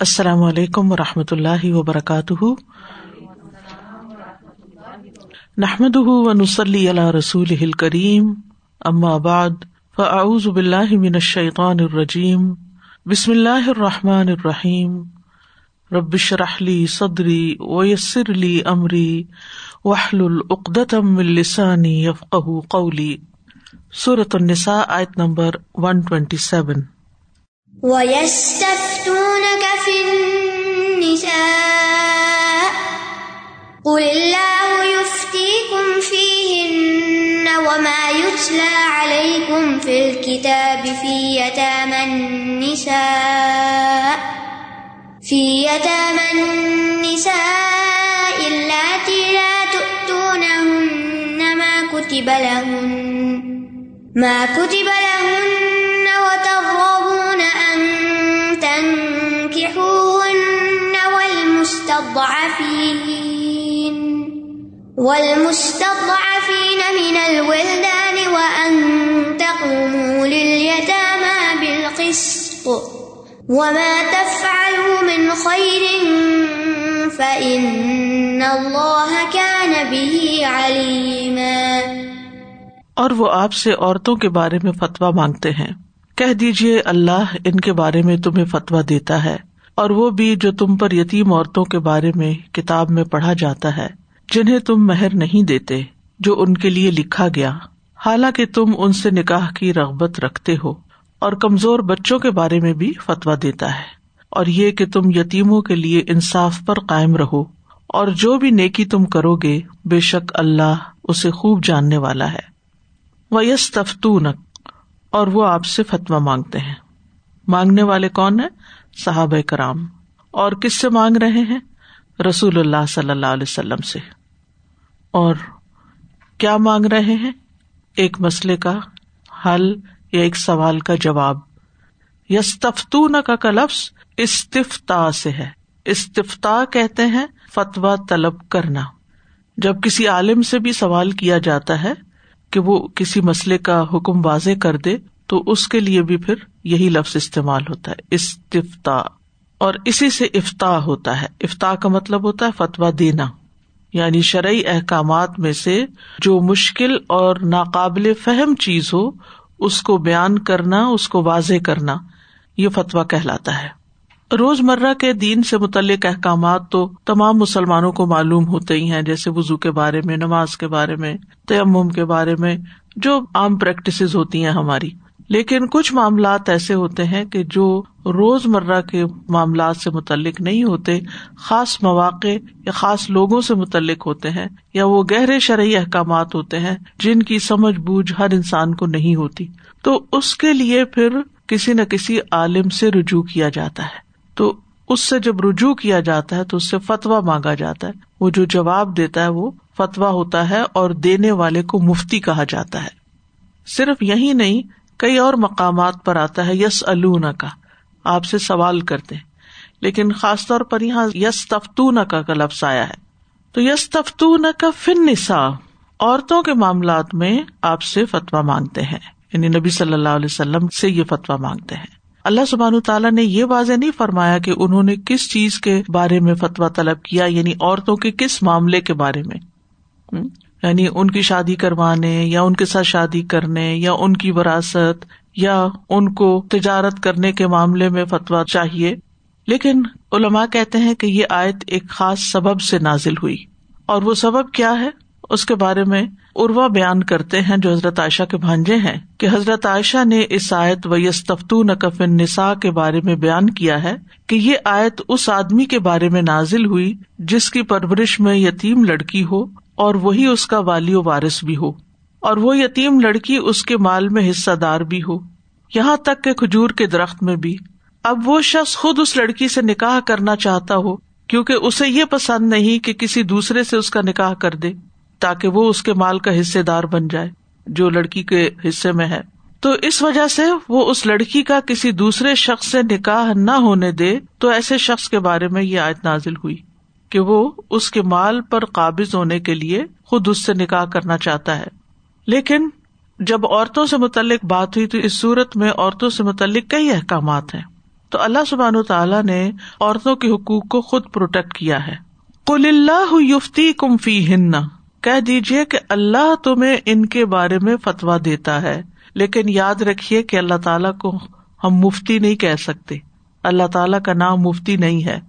السلام علیکم و رحمۃ اللہ وبرکاتہ۔ نحمد و نسلی اللہ رسول کریم بعد، فاعوذ باللہ من الشیطان الرجیم، بسم اللہ الرحمٰن الرحیم۔ ربش رحلی صدری ویسر علی عمری وحل العقدم السانی یفق قولی۔ صورت النساء، آیت نمبر ون ٹوینٹی سیون قل الله يفتيكم فيهن وما يتلى عليكم في الكتاب في يتامى النساء في يتامى النساء اللاتي لا تؤتونهن ما كتب لهن ما كتب لهن والمستضعفين من الولدان وأن تقوموا لليتامى بالقسط وما تفعلوا من خير فإن الله كان به عليما اور وہ آپ سے عورتوں کے بارے میں فتوا مانگتے ہیں۔ کہہ دیجیے اللہ ان کے بارے میں تمہیں فتوا دیتا ہے اور وہ بھی جو تم پر یتیم عورتوں کے بارے میں کتاب میں پڑھا جاتا ہے۔ جنہیں تم مہر نہیں دیتے، جو ان کے لیے لکھا گیا۔ حالانکہ تم ان سے نکاح کی رغبت رکھتے ہو اور کمزور بچوں کے بارے میں بھی فتوا دیتا ہے۔ اور یہ کہ تم یتیموں کے لیے انصاف پر قائم رہو۔ اور جو بھی نیکی تم کرو گے بے شک اللہ اسے خوب جاننے والا ہے۔ وہ یس تفتونک اور وہ آپ سے فتوا مانگتے ہیں۔ مانگنے والے کون ہیں؟ صحاب کرام۔ اور کس سے مانگ رہے ہیں؟ رسول اللہ صلی اللہ علیہ وسلم سے۔ اور کیا مانگ رہے ہیں؟ ایک مسئلے کا حل یا ایک سوال کا جواب۔ یستفتون کا لفظ استفتا سے ہے۔ استفتا کہتے ہیں فتوا طلب کرنا۔ جب کسی عالم سے بھی سوال کیا جاتا ہے کہ وہ کسی مسئلے کا حکم واضح کر دے، تو اس کے لیے بھی پھر یہی لفظ استعمال ہوتا ہے۔ استفتا اور اسی سے افتا ہوتا ہے۔ افتا کا مطلب ہوتا ہے فتوا دینا۔ یعنی شرعی احکامات میں سے جو مشکل اور ناقابل فہم چیز ہو، اس کو بیان کرنا، اس کو واضح کرنا، یہ فتوا کہلاتا ہے۔ روز مرہ کے دین سے متعلق احکامات تو تمام مسلمانوں کو معلوم ہوتے ہی ہیں، جیسے وزو کے بارے میں، نماز کے بارے میں، تیمم کے بارے میں، جو عام پریکٹس ہوتی ہیں ہماری۔ لیکن کچھ معاملات ایسے ہوتے ہیں کہ جو روز مرہ کے معاملات سے متعلق نہیں ہوتے، خاص مواقع یا خاص لوگوں سے متعلق ہوتے ہیں یا وہ گہرے شرعی احکامات ہوتے ہیں جن کی سمجھ بوجھ ہر انسان کو نہیں ہوتی۔ تو اس کے لیے پھر کسی نہ کسی عالم سے رجوع کیا جاتا ہے۔ تو اس سے جب رجوع کیا جاتا ہے تو اس سے فتوا مانگا جاتا ہے۔ وہ جو جواب دیتا ہے وہ فتوا ہوتا ہے اور دینے والے کو مفتی کہا جاتا ہے۔ صرف یہی نہیں کئی اور مقامات پر آتا ہے یس النا کا آپ سے سوال کرتے لیکن خاص طور پر یہاں یس تفتون کا لفظ آیا ہے۔ تو یس تفتون کا فن نسا عورتوں کے معاملات میں آپ سے فتوا مانگتے ہیں۔ یعنی نبی صلی اللہ علیہ وسلم سے یہ فتوا مانگتے ہیں۔ اللہ سبحان تعالیٰ نے یہ واضح نہیں فرمایا کہ انہوں نے کس چیز کے بارے میں فتوا طلب کیا یعنی عورتوں کے کس معاملے کے بارے میں۔ یعنی ان کی شادی کروانے یا ان کے ساتھ شادی کرنے یا ان کی وراثت یا ان کو تجارت کرنے کے معاملے میں فتوا چاہیے۔ لیکن علماء کہتے ہیں کہ یہ آیت ایک خاص سبب سے نازل ہوئی۔ اور وہ سبب کیا ہے؟ اس کے بارے میں اروا بیان کرتے ہیں جو حضرت عائشہ کے بھانجے ہیں کہ حضرت عائشہ نے اس آیت و یس تفتو نقف نسا کے بارے میں بیان کیا ہے کہ یہ آیت اس آدمی کے بارے میں نازل ہوئی جس کی پرورش میں یتیم لڑکی ہو اور وہی اس کا والی و وارث بھی ہو، اور وہ یتیم لڑکی اس کے مال میں حصہ دار بھی ہو۔ یہاں تک کہ کھجور کے درخت میں بھی۔ اب وہ شخص خود اس لڑکی سے نکاح کرنا چاہتا ہو، کیونکہ اسے یہ پسند نہیں کہ کسی دوسرے سے اس کا نکاح کر دے، تاکہ وہ اس کے مال کا حصے دار بن جائے، جو لڑکی کے حصے میں ہے۔ تو اس وجہ سے وہ اس لڑکی کا کسی دوسرے شخص سے نکاح نہ ہونے دے، تو ایسے شخص کے بارے میں یہ آیت نازل ہوئی۔ کہ وہ اس کے مال پر قابض ہونے کے لیے خود اس سے نکاح کرنا چاہتا ہے۔ لیکن جب عورتوں سے متعلق بات ہوئی تو اس صورت میں عورتوں سے متعلق کئی احکامات ہیں۔ تو اللہ سبحان تعالیٰ نے عورتوں کے حقوق کو خود پروٹیکٹ کیا ہے۔ کل اللہ یفتی کم فی ہن کہہ دیجیے کہ اللہ تمہیں ان کے بارے میں فتوا دیتا ہے۔ لیکن یاد رکھیے کہ اللہ تعالیٰ کو ہم مفتی نہیں کہہ سکتے۔ اللہ تعالیٰ کا نام مفتی نہیں ہے۔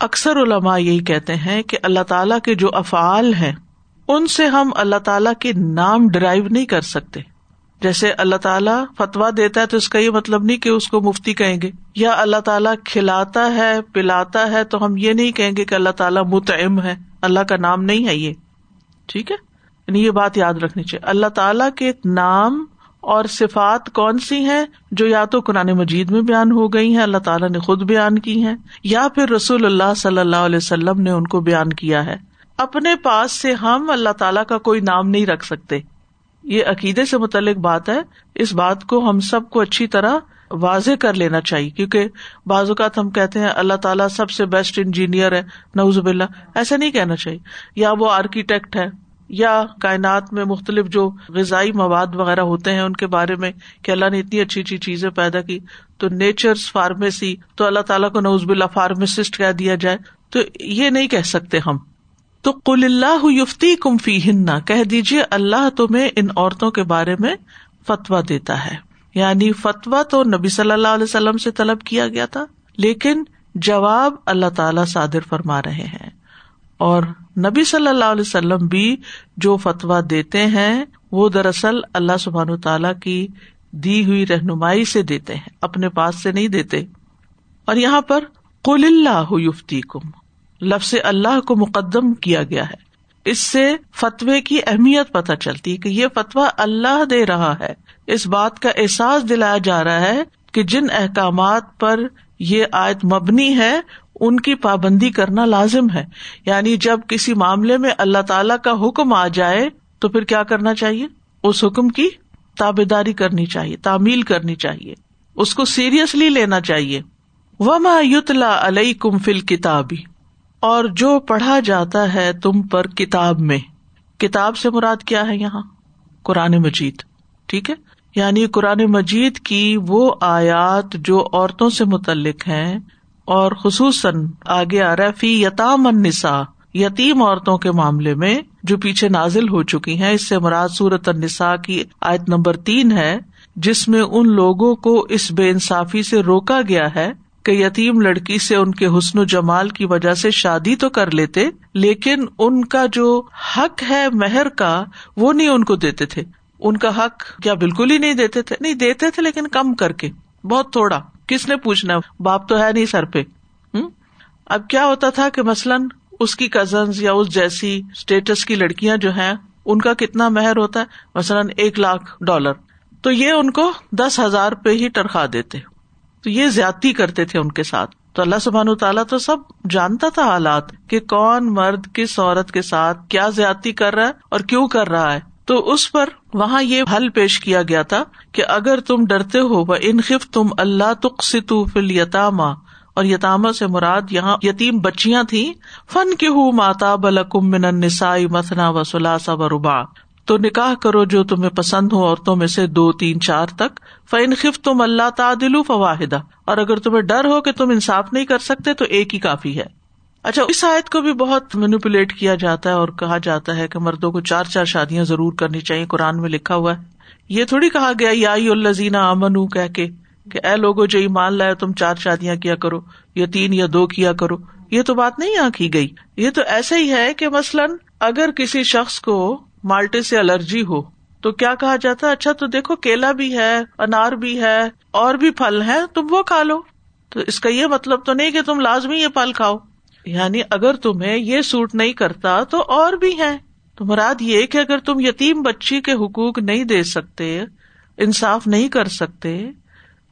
اکثر علماء یہی کہتے ہیں کہ اللہ تعالیٰ کے جو افعال ہیں، ان سے ہم اللہ تعالیٰ کے نام ڈرائیو نہیں کر سکتے۔ جیسے اللہ تعالیٰ فتوا دیتا ہے تو اس کا یہ مطلب نہیں کہ اس کو مفتی کہیں گے، یا اللہ تعالیٰ کھلاتا ہے، پلاتا ہے تو ہم یہ نہیں کہیں گے کہ اللہ تعالیٰ متعم ہے۔ اللہ کا نام نہیں ہے یہ۔ ٹھیک ہے؟ یعنی یہ بات یاد رکھنی چاہیے۔ اللہ تعالیٰ کے نام اور صفات کون سی ہیں جو یا تو قرآن مجید میں بیان ہو گئی ہیں، اللہ تعالیٰ نے خود بیان کی ہیں، یا پھر رسول اللہ صلی اللہ علیہ وسلم نے ان کو بیان کیا ہے۔ اپنے پاس سے ہم اللہ تعالیٰ کا کوئی نام نہیں رکھ سکتے۔ یہ عقیدے سے متعلق بات ہے۔ اس بات کو ہم سب کو اچھی طرح واضح کر لینا چاہیے، کیونکہ بعض اوقات ہم کہتے ہیں اللہ تعالیٰ سب سے بیسٹ انجینئر ہے نوزب اللہ ایسا نہیں کہنا چاہیے۔ یا وہ آرکیٹیکٹ ہے۔ یا کائنات میں مختلف جو غذائی مواد وغیرہ ہوتے ہیں ان کے بارے میں کہ اللہ نے اتنی اچھی اچھی چیزیں پیدا کی، تو نیچر فارمیسی، تو اللہ تعالیٰ کو نوزب اللہ فارماسسٹ کہہ دیا جائے۔ تو یہ نہیں کہہ سکتے ہم۔ تو کل اللہ یفتی کم فی ہننا کہہ دیجیے اللہ تمہیں ان عورتوں کے بارے میں فتوا دیتا ہے۔ یعنی فتوا تو نبی صلی اللہ علیہ وسلم سے طلب کیا گیا تھا، لیکن جواب اللہ تعالی صادر فرما رہے ہیں۔ اور نبی صلی اللہ علیہ وسلم بھی جو فتوا دیتے ہیں، وہ دراصل اللہ سبحان تعالی کی دی ہوئی رہنمائی سے دیتے ہیں، اپنے پاس سے نہیں دیتے۔ اور یہاں پر کل اللہ یفتی کم لفظ اللہ کو مقدم کیا گیا ہے۔ اس سے فتوے کی اہمیت پتہ چلتی ہے کہ یہ فتویٰ اللہ دے رہا ہے۔ اس بات کا احساس دلایا جا رہا ہے کہ جن احکامات پر یہ آیت مبنی ہے ان کی پابندی کرنا لازم ہے۔ یعنی جب کسی معاملے میں اللہ تعالی کا حکم آ جائے تو پھر کیا کرنا چاہیے؟ اس حکم کی تابے داری کرنی چاہیے، تعمیل کرنی چاہیے۔ اس کو سیریسلی لینا چاہیے۔ وما یتلا علیہ کم فل کتابی اور جو پڑھا جاتا ہے تم پر کتاب میں۔ کتاب سے مراد کیا ہے یہاں؟ قرآن مجید۔ ٹھیک ہے؟ یعنی قرآن مجید کی وہ آیات جو عورتوں سے متعلق ہیں اور خصوصاً آگے آ رہا فی یتام النساء، یتیم عورتوں کے معاملے میں جو پیچھے نازل ہو چکی ہیں۔ اس سے مراد سورت النساء کی آیت نمبر تین ہے، جس میں ان لوگوں کو اس بے انصافی سے روکا گیا ہے کہ یتیم لڑکی سے ان کے حسن و جمال کی وجہ سے شادی تو کر لیتے، لیکن ان کا جو حق ہے مہر کا، وہ نہیں ان کو دیتے تھے۔ ان کا حق کیا بالکل ہی نہیں دیتے تھے؟ نہیں دیتے تھے، لیکن کم کر کے، بہت تھوڑا۔ کس نے پوچھنا باپ تو ہے نہیں سر پہ۔ اب کیا ہوتا تھا کہ مثلاً اس کی کزنس یا اس جیسی اسٹیٹس کی لڑکیاں جو ہیں، ان کا کتنا مہر ہوتا ہے؟ مثلاً ایک لاکھ ڈالر۔ تو یہ ان کو دس ہزار پہ ہی ٹرخا دیتے۔ تو یہ زیادتی کرتے تھے ان کے ساتھ۔ تو اللہ سبحان تعالیٰ تو سب جانتا تھا حالات کہ کون مرد کس عورت کے ساتھ کیا زیادتی کر رہا ہے اور کیوں کر رہا ہے۔ تو اس پر وہاں یہ حل پیش کیا گیا تھا کہ اگر تم ڈرتے ہو وہ انخف تم اللہ تخصو فل یتاما اور یتاما سے مراد یہاں یتیم بچیاں تھیں فن کی ہوں ماتا بلکم من نسائی مسنا و سلاسا و ربا تو نکاح کرو جو تمہیں پسند ہو عورتوں میں سے دو، تین، چار تک فن خف تم اللہ تعدل فواہدہ اور اگر تمہیں ڈر ہو کہ تم انصاف نہیں کر سکتے تو ایک ہی کافی ہے۔ اچھا اس آیت کو بھی بہت مینوپولیٹ کیا جاتا ہے اور کہا جاتا ہے کہ مردوں کو چار چار شادیاں ضرور کرنی چاہیے، قرآن میں لکھا ہوا ہے۔ یہ تھوڑی کہا گیا، یا الزین امن کہ کہ اے لوگو، جو ایمان لائے، تم چار شادیاں کیا کرو، یا تین یا دو کیا کرو۔ یہ تو بات نہیں یہاں کی گئی۔ یہ تو ایسا ہی ہے کہ مثلاً اگر کسی شخص کو مالٹے سے الرجی ہو، تو کیا کہا جاتا ہے؟ اچھا تو دیکھو، کیلا بھی ہے، انار بھی ہے، اور بھی پھل ہے تم وہ کھا لو۔ تو اس کا یہ مطلب تو نہیں کہ تم لازمی یہ پھل کھاؤ۔ یعنی اگر تمہیں یہ سوٹ نہیں کرتا تو اور بھی ہے تو مراد یہ کہ اگر تم یتیم بچی کے حقوق نہیں دے سکتے، انصاف نہیں کر سکتے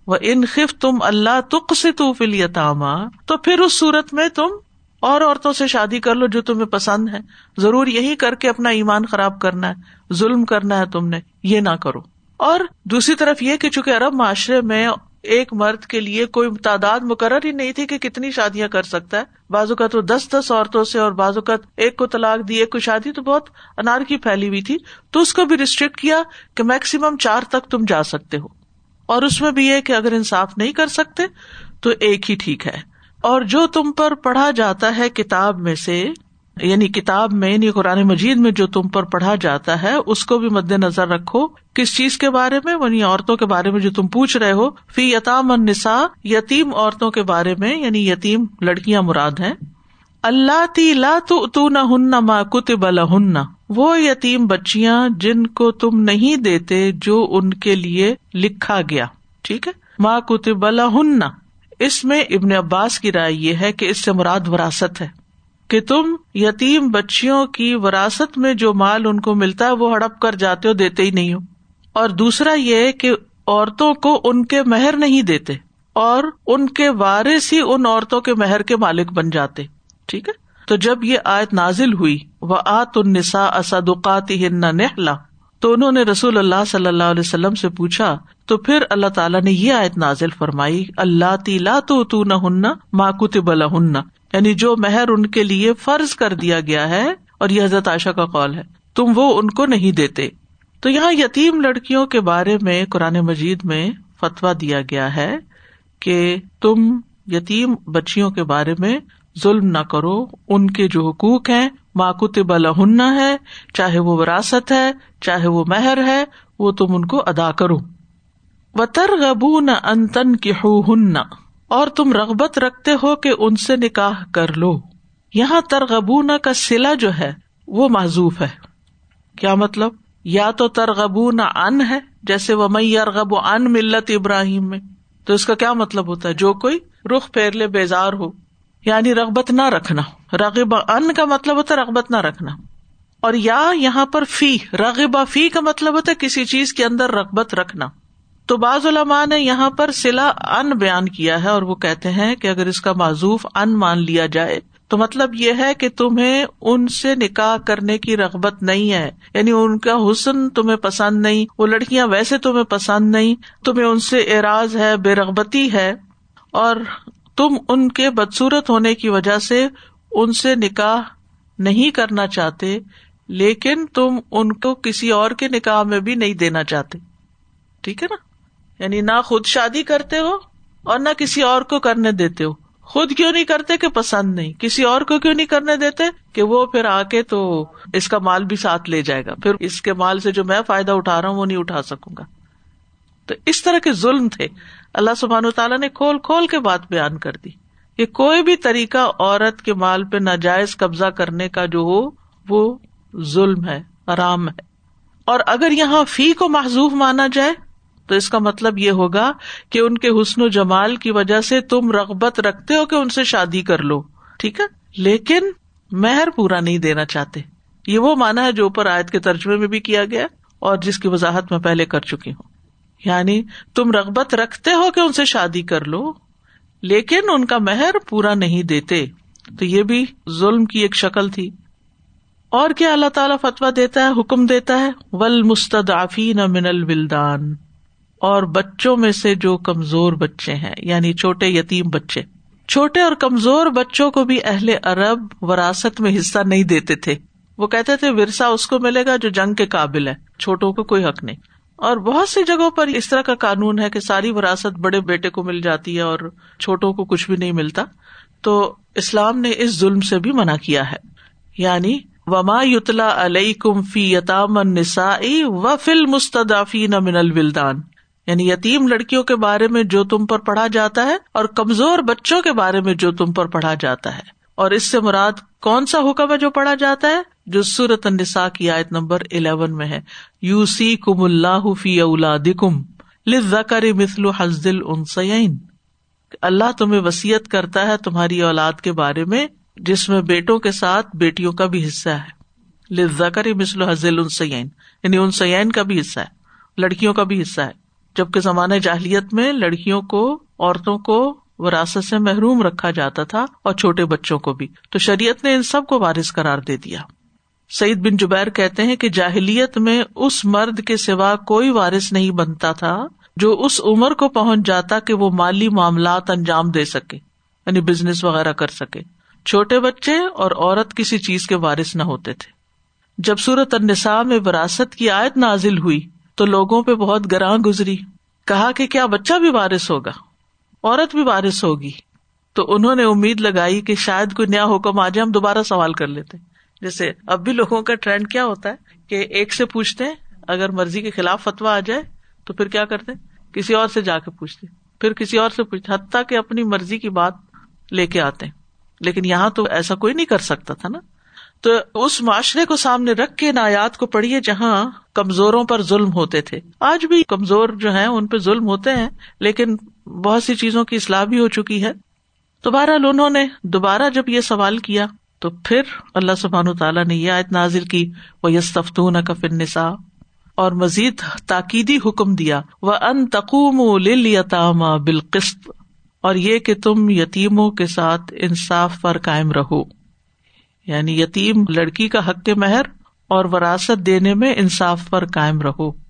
وہ انخف تم اللہ تک سے تو فل یتاما تو پھر اس صورت میں تم اور عورتوں سے شادی کر لو جو تمہیں پسند ہے ضرور یہی کر کے اپنا ایمان خراب کرنا ہے، ظلم کرنا ہے تم نے، یہ نہ کرو۔ اور دوسری طرف یہ کہ چونکہ ارب معاشرے میں ایک مرد کے لیے کوئی تعداد مقرر ہی نہیں تھی کہ کتنی شادیاں کر سکتا ہے۔ بازو کا تو دس دس عورتوں سے اور بازو کا ایک کو طلاق دی، ایک کو شادی، تو بہت انار کی پھیلی ہوئی تھی۔ تو اس کو بھی ریسٹرکٹ کیا کہ میکسیمم چار تک تم جا سکتے ہو۔ اور اس میں بھی یہ کہ اگر انصاف نہیں کر سکتے تو ایک ہی ٹھیک ہے۔ اور جو تم پر پڑھا جاتا ہے کتاب میں سے یعنی کتاب میں یعنی قرآن مجید میں جو تم پر پڑھا جاتا ہے، اس کو بھی مد نظر رکھو۔ کس چیز کے بارے میں؟ یعنی عورتوں کے بارے میں جو تم پوچھ رہے ہو۔ فی یتام النساء، یتیم عورتوں کے بارے میں یعنی یتیم لڑکیاں مراد ہیں۔ اللہ تی لا تو نہ ہن ما کتب لہن وہ یتیم بچیاں جن کو تم نہیں دیتے جو ان کے لیے لکھا گیا۔ ٹھیک ہے؟ ماں کتب لہن اس میں ابن عباس کی رائے یہ ہے کہ اس سے مراد وراثت ہے۔ کہ تم یتیم بچیوں کی وراثت میں جو مال ان کو ملتا ہے وہ ہڑپ کر جاتے ہو، دیتے ہی نہیں ہو۔ اور دوسرا یہ کہ عورتوں کو ان کے مہر نہیں دیتے، اور ان کے وارث ہی ان عورتوں کے مہر کے مالک بن جاتے۔ ٹھیک ہے؟ تو جب یہ آیت نازل ہوئی وہ آت النسا اسدقات نہلا تو انہوں نے رسول اللہ صلی اللہ علیہ وسلم سے پوچھا، تو پھر اللہ تعالیٰ نے یہ آیت نازل فرمائی اللہ تیلا تو نہ ہننا ماں کتب ہننا یعنی جو مہر ان کے لیے فرض کر دیا گیا ہے اور یہ حضرت عائشہ کا قول ہے، تم وہ ان کو نہیں دیتے۔ تو یہاں یتیم لڑکیوں کے بارے میں قرآن مجید میں فتوا دیا گیا ہے کہ تم یتیم بچیوں کے بارے میں ظلم نہ کرو، ان کے جو حقوق ہیں ماکت بلہنا ہے، چاہے وہ وراثت ہے، چاہے وہ مہر ہے، وہ تم ان کو ادا کرو۔ و ترغبو نہ انتن کی ہن اور تم رغبت رکھتے ہو کہ ان سے نکاح کر لو۔ یہاں ترغبون کا سلا جو ہے، وہ معذوف ہے۔ کیا مطلب؟ یا تو ترغبون ان ہے، جیسے وہ مئی ارغب ان ملت ابراہیم میں۔ تو اس کا کیا مطلب ہوتا ہے؟ جو کوئی رخ پھیر لے بیزار ہو یعنی رغبت نہ رکھنا۔ رغب ان کا مطلب ہوتا ہے رغبت نہ رکھنا۔ اور یا یہاں پر فی رغبا فی کا مطلب ہوتا ہے کسی چیز کے اندر رغبت رکھنا۔ تو بعض علماء نے یہاں پر سلا ان بیان کیا ہے اور وہ کہتے ہیں کہ اگر اس کا معذوف ان مان لیا جائے، تو مطلب یہ ہے کہ تمہیں ان سے نکاح کرنے کی رغبت نہیں ہے۔ یعنی ان کا حسن تمہیں پسند نہیں، وہ لڑکیاں ویسے تمہیں پسند نہیں، تمہیں ان سے اعراض ہے، بے رغبتی ہے، اور تم ان کے بدسورت ہونے کی وجہ سے ان سے نکاح نہیں کرنا چاہتے، لیکن تم ان کو کسی اور کے نکاح میں بھی نہیں دینا چاہتے۔ ٹھیک ہے نا؟ یعنی نہ خود شادی کرتے ہو اور نہ کسی اور کو کرنے دیتے ہو۔ خود کیوں نہیں کرتے کہ پسند نہیں؟ کسی اور کو کیوں نہیں کرنے دیتے کہ وہ پھر آ کے تو اس کا مال بھی ساتھ لے جائے گا۔ پھر اس کے مال سے جو میں فائدہ اٹھا رہا ہوں وہ نہیں اٹھا سکوں گا۔ تو اس طرح کے ظلم تھے۔ اللہ سبحان تعالیٰ نے کھول کھول کے بات بیان کر دی۔ کہ کوئی بھی طریقہ عورت کے مال پہ ناجائز قبضہ کرنے کا جو ہو، وہ ظلم ہے آرام ہے۔ اور اگر یہاں فی کو محضوف مانا جائے تو اس کا مطلب یہ ہوگا کہ ان کے حسن و جمال کی وجہ سے تم رغبت رکھتے ہو کہ ان سے شادی کر لو، ٹھیک ہے؟ لیکن مہر پورا نہیں دینا چاہتے۔ یہ وہ مانا ہے جو اوپر آیت کے ترجمے میں بھی کیا گیا اور جس کی وضاحت میں پہلے کر چکی ہوں۔ یعنی تم رغبت رکھتے ہو کہ ان سے شادی کر لو، لیکن ان کا مہر پورا نہیں دیتے۔ تو یہ بھی ظلم کی ایک شکل تھی۔ اور کیا اللہ تعالیٰ فتوا دیتا ہے، حکم دیتا ہے ول مستدافین من البلدان اور بچوں میں سے جو کمزور بچے ہیں یعنی چھوٹے یتیم بچے۔ چھوٹے اور کمزور بچوں کو بھی اہل عرب وراثت میں حصہ نہیں دیتے تھے۔ وہ کہتے تھے، ورثہ اس کو ملے گا جو جنگ کے قابل ہے، چھوٹوں کو کوئی حق نہیں۔ اور بہت سی جگہوں پر اس طرح کا قانون ہے کہ ساری وراثت بڑے بیٹے کو مل جاتی ہے اور چھوٹوں کو کچھ بھی نہیں ملتا۔ تو اسلام نے اس ظلم سے بھی منع کیا ہے۔ یعنی وما یتلا علیہ کم فی یتام نسائی و فل مستدافی من الولدان۔ یعنی یتیم لڑکیوں کے بارے میں جو تم پر پڑھا جاتا ہے اور کمزور بچوں کے بارے میں جو تم پر پڑھا جاتا ہے۔ اور اس سے مراد کون سا حکم ہے جو پڑھا جاتا ہے؟ جو سورت النساء کی آیت نمبر الیون میں ہے۔ یو سی کم اللہ فی اولاد کم لکر مثل حزل انسین اللہ تمہیں وسیعت کرتا ہے تمہاری اولاد کے بارے میں، جس میں بیٹوں کے ساتھ بیٹیوں کا بھی حصہ ہے۔ لکر مثل حزل انسین یعنی انسین کا بھی حصہ ہے، لڑکیوں کا بھی حصہ ہے۔ جبکہ زمانۂ جاہلیت میں لڑکیوں کو، عورتوں کو وراثت سے محروم رکھا جاتا تھا اور چھوٹے بچوں کو بھی۔ تو شریعت نے ان سب کو وارث قرار دے دیا۔ سعید بن جبیر کہتے ہیں کہ جاہلیت میں اس مرد کے سوا کوئی وارث نہیں بنتا تھا جو اس عمر کو پہنچ جاتا کہ وہ مالی معاملات انجام دے سکے یعنی بزنس وغیرہ کر سکے۔ چھوٹے بچے اور عورت کسی چیز کے وارث نہ ہوتے تھے۔ جب سورت النساء میں وراثت کی آیت نازل ہوئی تو لوگوں پہ بہت گراں گزری۔ کہا کہ کیا بچہ بھی وارث ہوگا؟ عورت بھی وارث ہوگی۔ تو انہوں نے امید لگائی کہ شاید کوئی نیا حکم آ جائے، ہم دوبارہ سوال کر لیتے۔ جیسے اب بھی لوگوں کا ٹرینڈ کیا ہوتا ہے کہ ایک سے پوچھتے اگر مرضی کے خلاف فتوا آ جائے تو پھر کیا کرتے کسی اور سے جا کے پوچھتے۔ پھر کسی اور سے پوچھتے، حتیٰ کہ اپنی مرضی کی بات لے کے آتے۔ لیکن یہاں تو ایسا کوئی نہیں کر سکتا تھا نا۔ تو اس معاشرے کو سامنے رکھ کے نایات کو پڑھیے جہاں کمزوروں پر ظلم ہوتے تھے۔ آج بھی کمزور جو ہیں، ان پہ ظلم ہوتے ہیں، لیکن بہت سی چیزوں کی اصلاح بھی ہو چکی ہے۔ تو بہرحال انہوں نے دوبارہ جب یہ سوال کیا، تو پھر اللہ سبحان تعالیٰ نے یہ آیت نازل کی وہ یستفتون کفن نسا اور مزید تاکیدی حکم دیا وہ ان تقوم لتام بالقسط۔ اور یہ کہ تم یتیموں کے ساتھ انصاف پر قائم رہو۔ یعنی یتیم لڑکی کا حق مہر اور وراثت دینے میں انصاف پر قائم رہو۔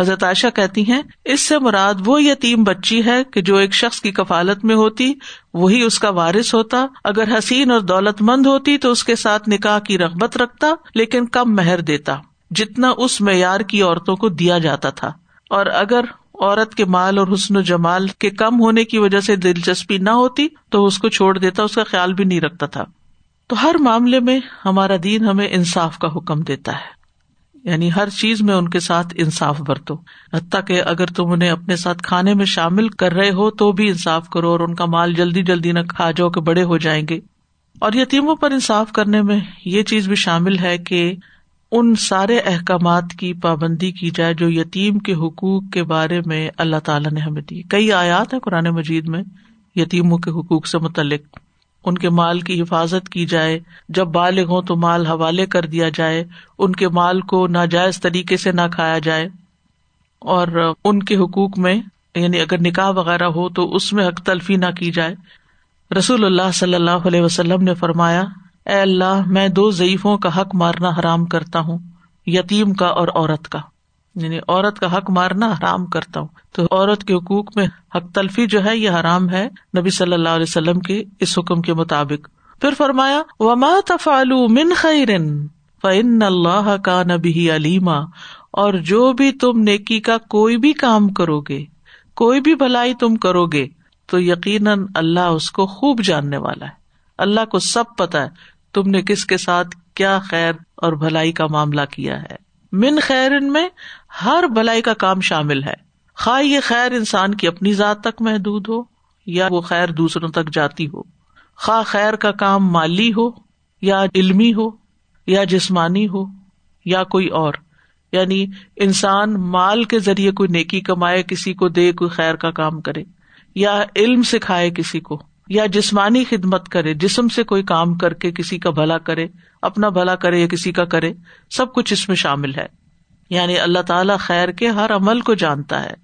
حضرت عائشہ کہتی ہیں، اس سے مراد وہ یتیم بچی ہے کہ جو ایک شخص کی کفالت میں ہوتی، وہی اس کا وارث ہوتا۔ اگر حسین اور دولت مند ہوتی تو اس کے ساتھ نکاح کی رغبت رکھتا، لیکن کم مہر دیتا، جتنا اس معیار کی عورتوں کو دیا جاتا تھا۔ اور اگر عورت کے مال اور حسن و جمال کے کم ہونے کی وجہ سے دلچسپی نہ ہوتی، تو اس کو چھوڑ دیتا، اس کا خیال بھی نہیں رکھتا تھا۔ تو ہر معاملے میں ہمارا دین ہمیں انصاف کا حکم دیتا ہے۔ یعنی ہر چیز میں ان کے ساتھ انصاف برتو۔ حتیٰ کہ اگر تم انہیں اپنے ساتھ کھانے میں شامل کر رہے ہو تو بھی انصاف کرو اور ان کا مال جلدی جلدی نہ کھا جاؤ کہ بڑے ہو جائیں گے۔ اور یتیموں پر انصاف کرنے میں یہ چیز بھی شامل ہے کہ ان سارے احکامات کی پابندی کی جائے جو یتیم کے حقوق کے بارے میں اللہ تعالیٰ نے ہمیں دی۔ کئی آیات ہیں قرآن مجید میں یتیموں کے حقوق سے متعلق۔ ان کے مال کی حفاظت کی جائے۔ جب بالغ ہوں تو مال حوالے کر دیا جائے۔ ان کے مال کو ناجائز طریقے سے نہ کھایا جائے۔ اور ان کے حقوق میں یعنی اگر نکاح وغیرہ ہو تو اس میں حق تلفی نہ کی جائے۔ رسول اللہ صلی اللہ علیہ وسلم نے فرمایا، اے اللہ، میں دو ضعیفوں کا حق مارنا حرام کرتا ہوں، یتیم کا اور عورت کا۔ یعنی عورت کا حق مارنا حرام کرتا ہوں۔ تو عورت کے حقوق میں حق تلفی جو ہے یہ حرام ہے نبی صلی اللہ علیہ وسلم کے اس حکم کے مطابق۔ پھر فرمایا، وما من فن اللہ کا نبی علیما اور جو بھی تم نیکی کا کوئی بھی کام کرو گے کوئی بھی بھلائی تم کرو گے تو یقیناً اللہ اس کو خوب جاننے والا ہے۔ اللہ کو سب پتا ہے تم نے کس کے ساتھ کیا خیر اور بھلائی کا معاملہ کیا ہے۔ من خیر میں ہر بلائی کا کام شامل ہے۔ خواہ یہ خیر انسان کی اپنی ذات تک محدود ہو یا وہ خیر دوسروں تک جاتی ہو۔ خواہ خیر کا کام مالی ہو یا علمی ہو یا جسمانی ہو یا کوئی اور۔ یعنی انسان مال کے ذریعے کوئی نیکی کمائے، کسی کو دے، کوئی خیر کا کام کرے۔ یا علم سکھائے کسی کو۔ یا جسمانی خدمت کرے، جسم سے کوئی کام کر کے کسی کا بھلا کرے، اپنا بھلا کرے یا کسی کا کرے، سب کچھ اس میں شامل ہے۔ یعنی اللہ تعالیٰ خیر کے ہر عمل کو جانتا ہے۔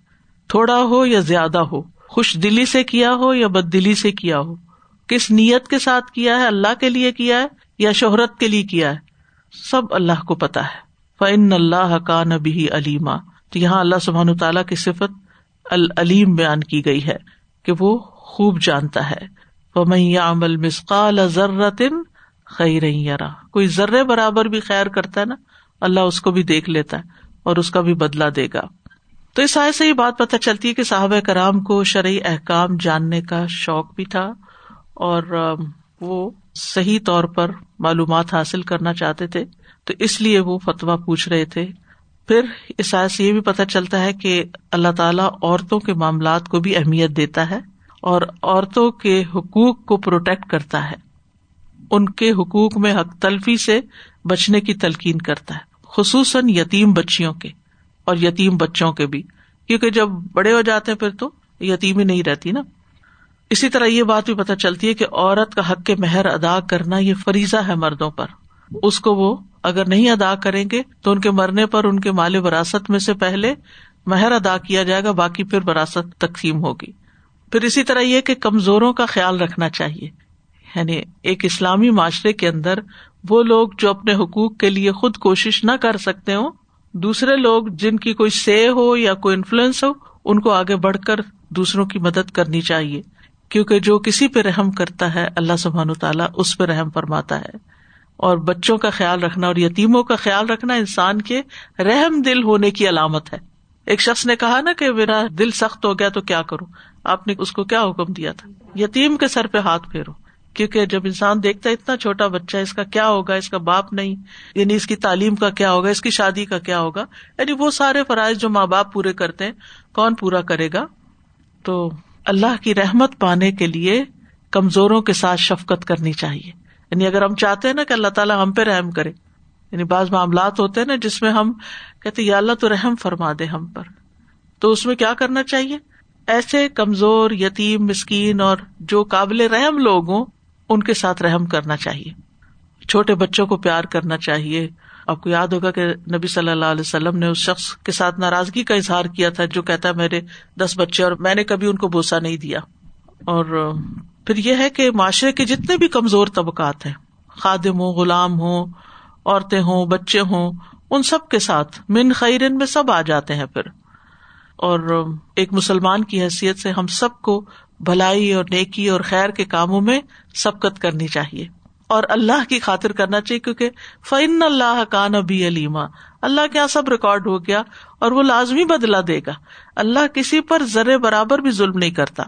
تھوڑا ہو یا زیادہ ہو، خوش دلی سے کیا ہو یا بد دلی سے کیا ہو۔ کس نیت کے ساتھ کیا ہے، اللہ کے لیے کیا ہے یا شہرت کے لیے کیا ہے، سب اللہ کو پتا ہے۔ فن اللہ کا نبی علیما تو یہاں اللہ سبحان تعالیٰ کی صفت العلیم بیان کی گئی ہے کہ وہ خوب جانتا ہے۔ وہ عمل مسقال ذرتن خیر کوئی ذرے برابر بھی خیر کرتا ہے نا، اللہ اس کو بھی دیکھ لیتا ہے اور اس کا بھی بدلا دے گا۔ تو اس آئے سے یہ بات پتہ چلتی ہے کہ صحابہ کرام کو شرعی احکام جاننے کا شوق بھی تھا اور وہ صحیح طور پر معلومات حاصل کرنا چاہتے تھے۔ تو اس لیے وہ فتویٰ پوچھ رہے تھے۔ پھر اس آئے سے یہ بھی پتہ چلتا ہے کہ اللہ تعالیٰ عورتوں کے معاملات کو بھی اہمیت دیتا ہے۔ اور عورتوں کے حقوق کو پروٹیکٹ کرتا ہے۔ ان کے حقوق میں حق تلفی سے بچنے کی تلقین کرتا ہے، خصوصاً یتیم بچیوں کے اور یتیم بچوں کے بھی۔ کیونکہ جب بڑے ہو جاتے ہیں پھر تو یتیم ہی نہیں رہتی نا۔ اسی طرح یہ بات بھی پتہ چلتی ہے کہ عورت کا حق کے مہر ادا کرنا یہ فریضہ ہے مردوں پر۔ اس کو وہ اگر نہیں ادا کریں گے تو ان کے مرنے پر ان کے مال وراثت میں سے پہلے مہر ادا کیا جائے گا، باقی پھر وراثت تقسیم ہوگی۔ پھر اسی طرح یہ کہ کمزوروں کا خیال رکھنا چاہیے۔ یعنی ایک اسلامی معاشرے کے اندر وہ لوگ جو اپنے حقوق کے لیے خود کوشش نہ کر سکتے ہوں، دوسرے لوگ جن کی کوئی سے ہو یا کوئی انفلوئنس ہو، ان کو آگے بڑھ کر دوسروں کی مدد کرنی چاہیے۔ کیونکہ جو کسی پہ رحم کرتا ہے، اللہ سبحان تعالیٰ اس پہ رحم فرماتا ہے۔ اور بچوں کا خیال رکھنا اور یتیموں کا خیال رکھنا انسان کے رحم دل ہونے کی علامت ہے۔ ایک شخص نے کہا نا کہ میرا دل سخت ہو گیا تو کیا کروں؟ آپ نے اس کو کیا حکم دیا تھا؟ یتیم کے سر پہ ہاتھ پھیرو، کیونکہ جب انسان دیکھتا ہے اتنا چھوٹا بچہ اس کا کیا ہوگا؟ اس کا باپ نہیں یعنی اس کی تعلیم کا کیا ہوگا؟ اس کی شادی کا کیا ہوگا؟ یعنی وہ سارے فرائض جو ماں باپ پورے کرتے ہیں، کون پورا کرے گا؟ تو اللہ کی رحمت پانے کے لیے کمزوروں کے ساتھ شفقت کرنی چاہیے۔ یعنی اگر ہم چاہتے ہیں نا کہ اللہ تعالیٰ ہم پہ رحم کرے یعنی بعض معاملات ہوتے ہیں نا جس میں ہم کہتے یا اللہ تو رحم فرما دے ہم پر۔ تو اس میں کیا کرنا چاہیے؟ ایسے کمزور، یتیم، مسکین اور جو قابل رحم لوگ ہوں، ان کے ساتھ رحم کرنا چاہیے۔ چھوٹے بچوں کو پیار کرنا چاہیے۔ آپ کو یاد ہوگا کہ نبی صلی اللہ علیہ وسلم نے اس شخص کے ساتھ ناراضگی کا اظہار کیا تھا جو کہتا ہے، میرے دس بچے اور میں نے کبھی ان کو بوسا نہیں دیا۔ اور پھر یہ ہے کہ معاشرے کے جتنے بھی کمزور طبقات ہیں، خادم ہوں، غلام ہوں، عورتیں ہوں، بچے ہوں، ان سب کے ساتھ من خیرن میں سب آ جاتے ہیں۔ پھر اور ایک مسلمان کی حیثیت سے ہم سب کو بھلائی اور نیکی اور خیر کے کاموں میں سبقت کرنی چاہیے۔ اور اللہ کی خاطر کرنا چاہیے کیونکہ فن اللہ کا نبی علیما اللہ کے یہاں سب ریکارڈ ہو گیا اور وہ لازمی بدلا دے گا۔ اللہ کسی پر ذرے برابر بھی ظلم نہیں کرتا۔